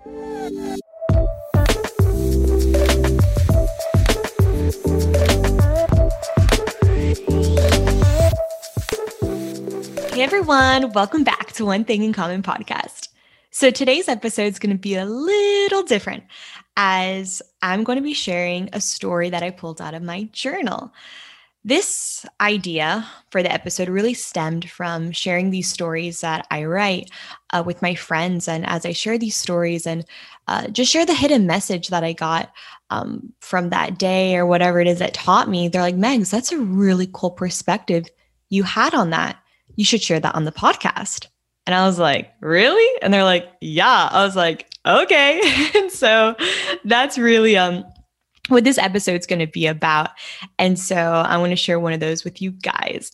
Hey everyone, welcome back to One Thing in Common podcast. So today's episode is going to be a little different as I'm going to be sharing a story that I pulled out of my journal. This idea for the episode really stemmed from sharing these stories that I write uh, with my friends. And as I share these stories and uh, just share the hidden message that I got um, from that day or whatever it is that taught me, they're like, Megs, that's a really cool perspective you had on that you should share that on the podcast. And I was like, really? And they're like, yeah. I was like, okay. and so that's really um what this episode's going to be about. And so I want to share one of those with you guys.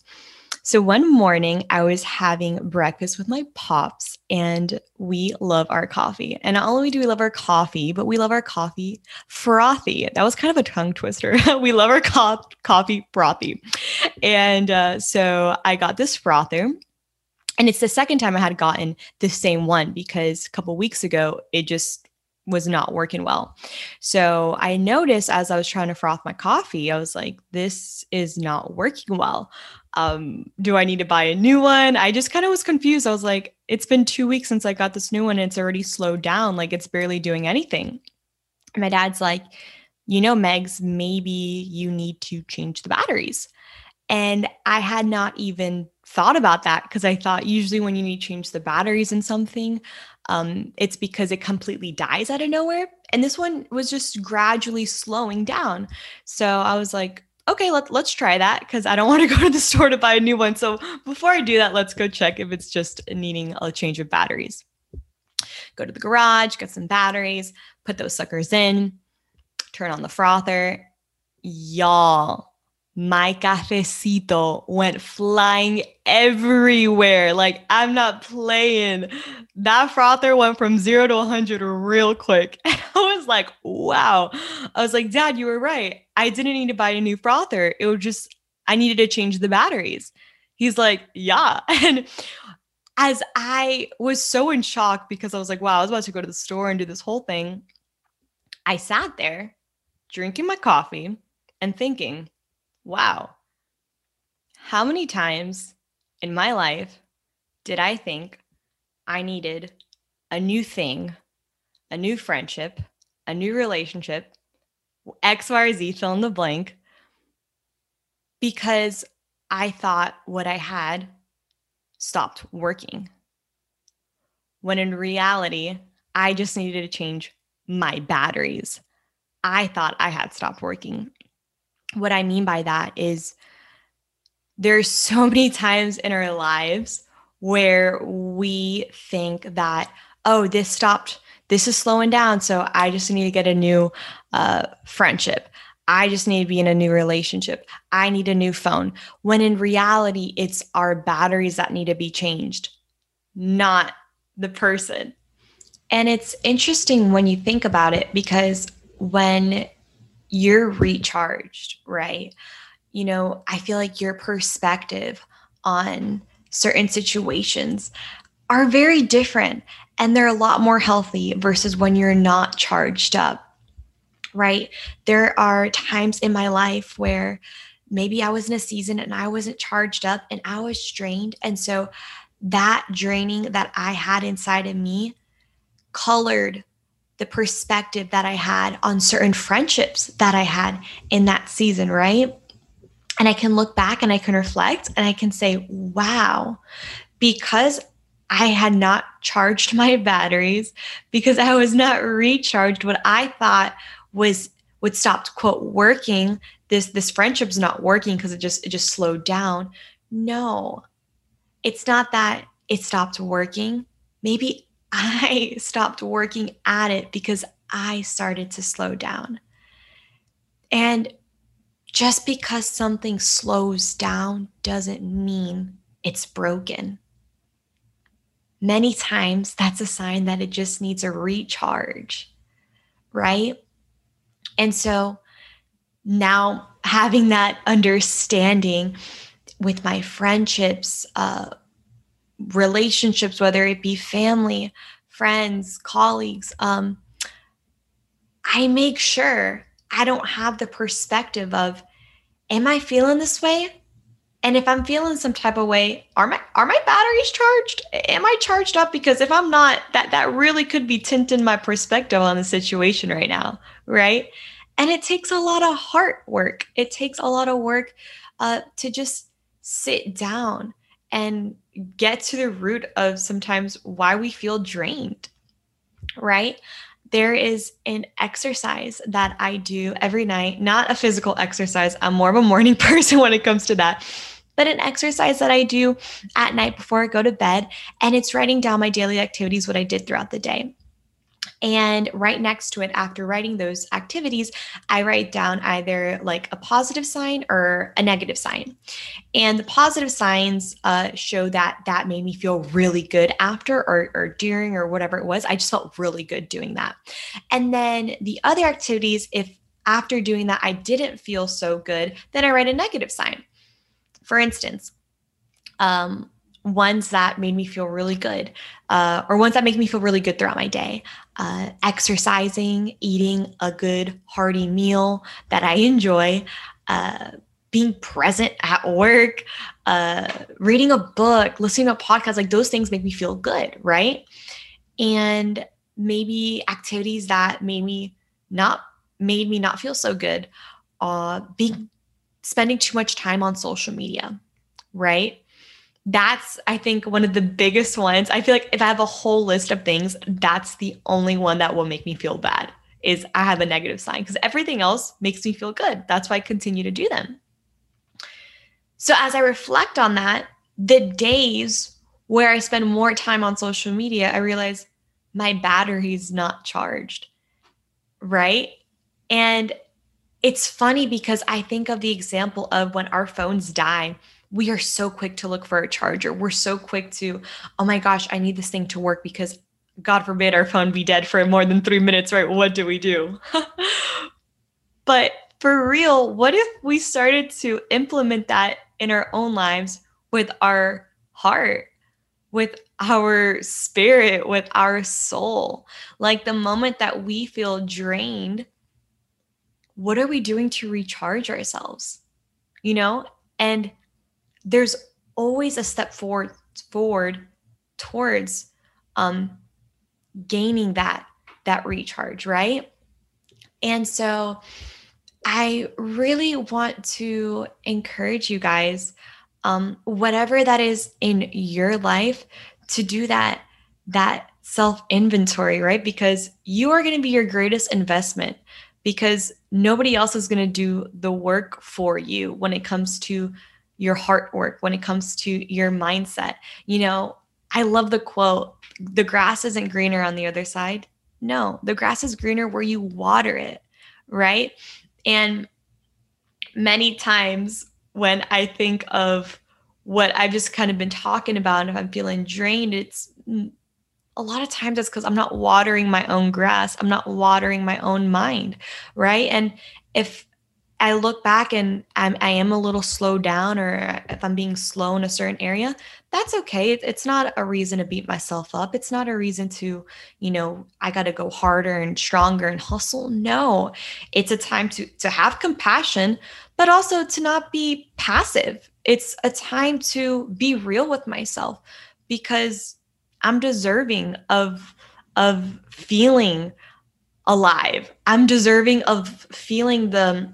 So one morning I was having breakfast with my pops and we love our coffee. And not only do we love our coffee, but we love our coffee frothy. That was kind of a tongue twister. we love our co- coffee frothy. And uh, so I got this frother. And it's the second time I had gotten the same one because a couple weeks ago it just was not working well. So I noticed as I was trying to froth my coffee, I was like, this is not working well. Um, do I need to buy a new one? I just kind of was confused. I was like, it's been two weeks since I got this new one. And it's already slowed down. Like it's barely doing anything. And my dad's like, you know, Megs, maybe you need to change the batteries. And I had not even thought about that because I thought usually when you need to change the batteries in something, um, it's because it completely dies out of nowhere. And this one was just gradually slowing down. So I was like, okay, let, let's try that because I don't want to go to the store to buy a new one. So before I do that, let's go check if it's just needing a change of batteries. Go to the garage, get some batteries, put those suckers in, turn on the frother. Y'all, my cafecito went flying everywhere. Like, I'm not playing. That frother went from zero to 100 real quick. And I was like, wow. I was like, Dad, you were right. I didn't need to buy a new frother. It was just, I needed to change the batteries. He's like, yeah. And as I was so in shock because I was like, wow, I was about to go to the store and do this whole thing. I sat there drinking my coffee and thinking, wow, how many times in my life did I think I needed a new thing, a new friendship, a new relationship, X, Y, or Z, fill in the blank, because I thought what I had stopped working. When in reality, I just needed to change my batteries. I thought I had stopped working what I mean by that is there's so many times in our lives where we think that, oh, this stopped, this is slowing down. So I just need to get a new uh, friendship. I just need to be in a new relationship. I need a new phone. When in reality, it's our batteries that need to be changed, not the person. And it's interesting when you think about it because when you're recharged, right? You know, I feel like your perspective on certain situations are very different and they're a lot more healthy versus when you're not charged up, right? There are times in my life where maybe I was in a season and I wasn't charged up and I was drained. And so that draining that I had inside of me colored the perspective that I had on certain friendships that I had in that season, right? And I can look back and I can reflect and I can say, wow, because I had not charged my batteries, because I was not recharged, what I thought was would stop quote working this this friendship's not working because it just it just slowed down. No. It's not that it stopped working. Maybe I stopped working at it because I started to slow down. And just because something slows down doesn't mean it's broken. Many times that's a sign that it just needs a recharge, right? And so now having that understanding with my friendships, uh, relationships, whether it be family, friends, colleagues, um, I make sure I don't have the perspective of, am I feeling this way? And if I'm feeling some type of way, are my are my batteries charged? Am I charged up? Because if I'm not, that that really could be tinting my perspective on the situation right now, right? And it takes a lot of heart work. It takes a lot of work uh, to just sit down and get to the root of sometimes why we feel drained, right? There is an exercise that I do every night, not a physical exercise. I'm more of a morning person when it comes to that, but an exercise that I do at night before I go to bed. And it's writing down my daily activities, what I did throughout the day. And right next to it, after writing those activities, I write down either like a positive sign or a negative sign. And the positive signs uh, show that that made me feel really good after or, or during or whatever it was. I just felt really good doing that. And then the other activities, if after doing that I didn't feel so good, then I write a negative sign. For instance, um, ones that made me feel really good uh, or ones that make me feel really good throughout my day. Uh, exercising eating a good hearty meal that i enjoy uh, being present at work uh, reading a book listening to a podcast like those things make me feel good right? And maybe activities that made me not made me not feel so good uh, being spending too much time on social media right that's i think one of the biggest ones. I feel like if i have a whole list of things that's the only one that will make me feel bad is i have a negative sign because everything else makes me feel good. That's why i continue to do them. So as i reflect on that the days where i spend more time on social media i realize my battery's not charged right? And it's funny because i think of the example of when our phones die we are so quick to look for a charger. We're so quick to, oh my gosh, I need this thing to work because God forbid our phone be dead for more than three minutes, right? What do we do? but for real, what if we started to implement that in our own lives with our heart, with our spirit, with our soul? Like the moment that we feel drained, what are we doing to recharge ourselves? You know? And there's always a step forward forward towards um, gaining that that recharge, right? And so I really want to encourage you guys, um, whatever that is in your life, to do that that self inventory, right? Because you are going to be your greatest investment because nobody else is going to do the work for you when it comes to your heart work, when it comes to your mindset. You know, I love the quote the grass isn't greener on the other side. No, the grass is greener where you water it, right? And many times when I think of what I've just kind of been talking about, and if I'm feeling drained, it's a lot of times it's because I'm not watering my own grass. I'm not watering my own mind, right? And if I look back and I'm, I am a little slowed down, or if I'm being slow in a certain area, that's okay. It's not a reason to beat myself up. It's not a reason to, you know, I got to go harder and stronger and hustle. No, it's a time to to have compassion, but also to not be passive. It's a time to be real with myself because I'm deserving of of feeling alive. I'm deserving of feeling the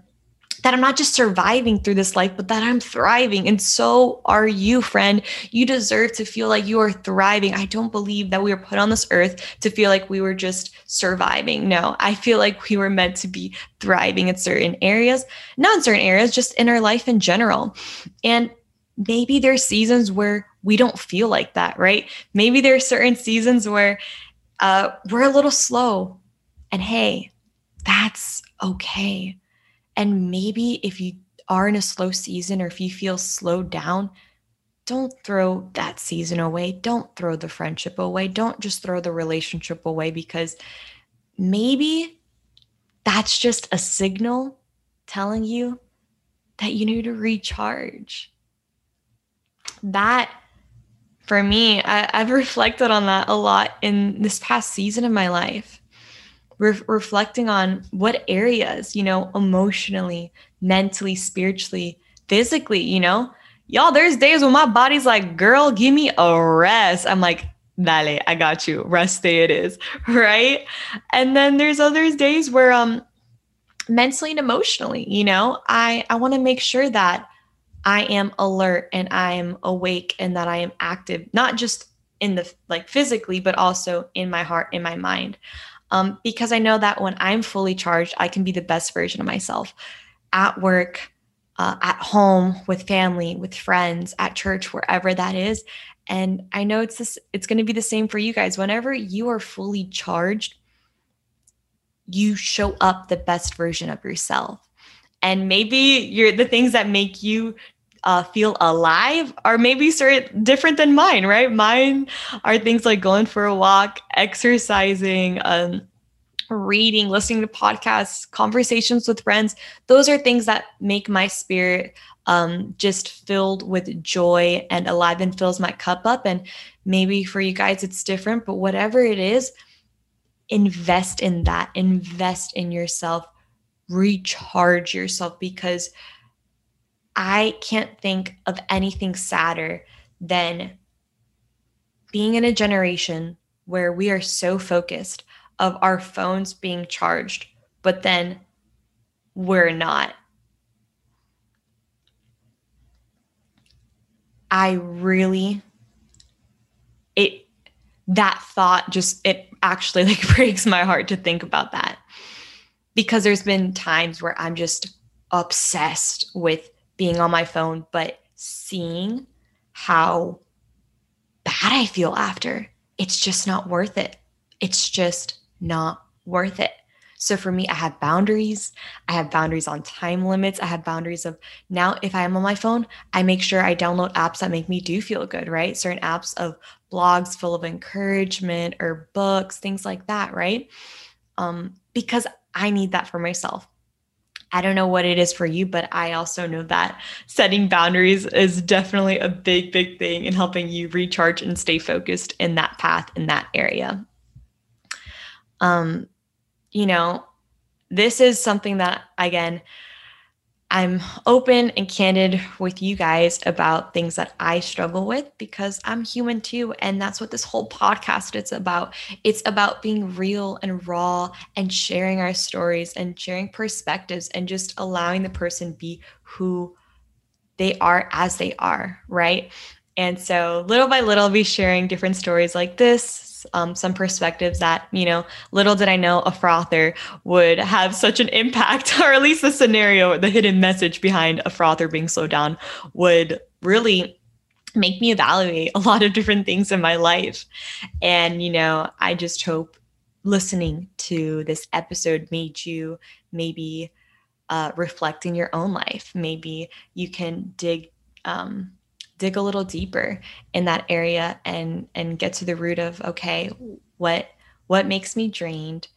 that I'm not just surviving through this life, but that I'm thriving. And so are you, friend. You deserve to feel like you are thriving. I don't believe that we were put on this earth to feel like we were just surviving. No, I feel like we were meant to be thriving in certain areas, not in certain areas, just in our life in general. And maybe there's seasons where we don't feel like that, right? Maybe there are certain seasons where uh, we're a little slow. And hey, that's okay and maybe if you are in a slow season or if you feel slowed down, don't throw that season away. Don't throw the friendship away. Don't just throw the relationship away because maybe that's just a signal telling you that you need to recharge. That for me, I, have reflected on that a lot in this past season of my life. Re- reflecting on what areas, you know, emotionally, mentally, spiritually, physically, you know, y'all, there's days when my body's like, girl, give me a rest. I'm like, dale, I got you. Rest day it is. Right. And then there's other days where um mentally and emotionally, you know, I I want to make sure that I am alert and I am awake and that I am active, not just in the like physically, but also in my heart, in my mind. Um, because I know that when I'm fully charged, I can be the best version of myself at work, uh, at home, with family, with friends, at church, wherever that is. And I know it's this, it's going to be the same for you guys. Whenever you are fully charged, you show up the best version of yourself. And maybe you're the things that make you uh, feel alive are maybe sort different than mine, right? Mine are things like going for a walk, exercising, um, reading, listening to podcasts, conversations with friends. Those are things that make my spirit um, just filled with joy and alive and fills my cup up. And maybe for you guys, it's different, but whatever it is, invest in that, invest in yourself, recharge yourself because I can't think of anything sadder than being in a generation where we are so focused of our phones being charged, but then we're not. I really it that thought just it actually like breaks my heart to think about that. Because there's been times where I'm just obsessed with being on my phone, but seeing how bad I feel after, it's just not worth it. It's just not worth it. So for me, I have boundaries. I have boundaries on time limits. I have boundaries of now, if I am on my phone, I make sure I download apps that make me do feel good, right? Certain apps of blogs full of encouragement or books, things like that, right? Um, because I need that for myself. I don't know what it is for you, but I also know that setting boundaries is definitely a big, big thing in helping you recharge and stay focused in that path in that area. Um, you know, this is something that again I'm open and candid with you guys about things that I struggle with because I'm human too. And that's what this whole podcast is about. It's about being real and raw and sharing our stories and sharing perspectives and just allowing the person be who they are as they are, right? And so little by little, I'll be sharing different stories like this, um, some perspectives that, you know, little did I know a frother would have such an impact, or at least the scenario, the hidden message behind a frother being slowed down would really make me evaluate a lot of different things in my life. And, you know, I just hope listening to this episode made you maybe uh, reflect in your own life. Maybe you can dig um, dig a little deeper in that area and and get to the root of okay what what makes me drained?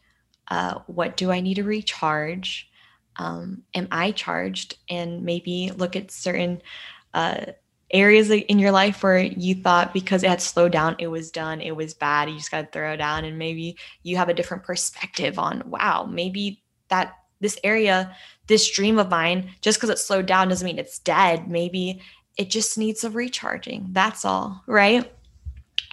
Uh, what do i need to recharge? Um, am i charged? And maybe look at certain uh, areas in your life where you thought because it had slowed down it was done it was bad you just got to throw down. And maybe you have a different perspective on wow maybe that this area this dream of mine just because it slowed down doesn't mean it's dead. Maybe it just needs a recharging. That's all, right?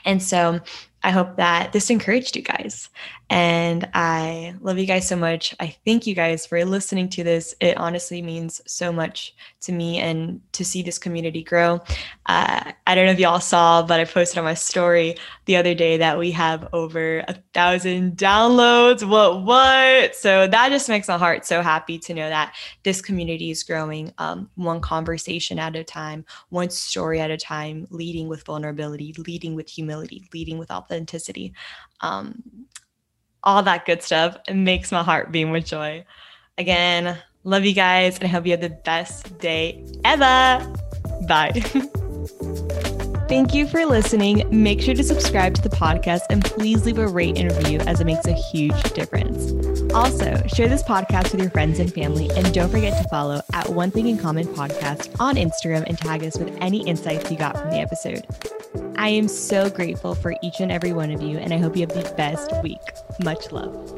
And so I hope that this encouraged you guys. And I love you guys so much. I thank you guys for listening to this. It honestly means so much to me and to see this community grow. Uh, I don't know if y'all saw, but I posted on my story the other day that we have over a thousand downloads. What, what? So that just makes my heart so happy to know that this community is growing um, one conversation at a time, one story at a time, leading with vulnerability, leading with humility, leading with authenticity um, all that good stuff. It makes my heart beam with joy. Again, love you guys and I hope you have the best day ever. Bye. Thank you for listening. Make sure to subscribe to the podcast and please leave a rate and review as it makes a huge difference. Also, share this podcast with your friends and family and don't forget to follow at One Thing in Common podcast on Instagram and tag us with any insights you got from the episode. I am so grateful for each and every one of you, and I hope you have the best week. Much love.